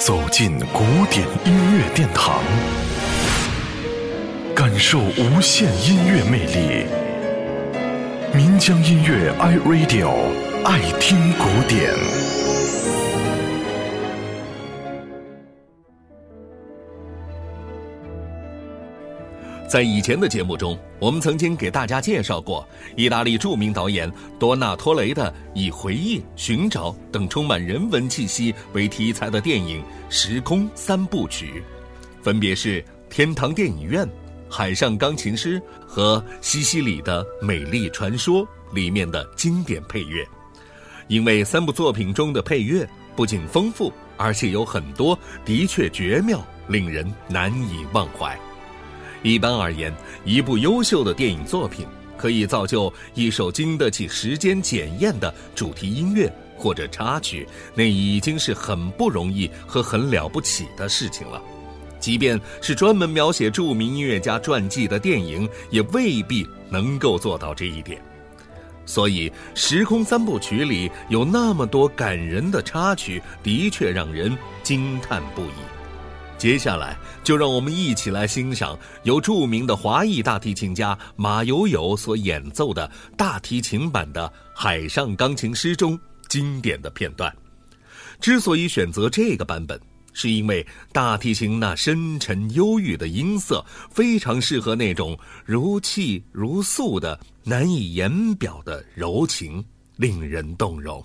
走进古典音乐殿堂，感受无限音乐魅力。民江音乐 iRadio 爱听古典。在以前的节目中，我们曾经给大家介绍过意大利著名导演多纳托雷的以回忆、寻找等充满人文气息为题材的电影《时空三部曲》，分别是《天堂电影院》《海上钢琴师》和《西西里的美丽传说》里面的经典配乐。因为三部作品中的配乐不仅丰富，而且有很多的确绝妙，令人难以忘怀。一般而言，一部优秀的电影作品可以造就一首经得起时间检验的主题音乐或者插曲，那已经是很不容易和很了不起的事情了。即便是专门描写著名音乐家传记的电影，也未必能够做到这一点。所以，《时空三部曲》里有那么多感人的插曲，的确让人惊叹不已。接下来，就让我们一起来欣赏由著名的华裔大提琴家马友友所演奏的大提琴版的《海上钢琴师》中经典的片段。之所以选择这个版本，是因为大提琴那深沉忧郁的音色非常适合那种如泣如诉的难以言表的柔情，令人动容。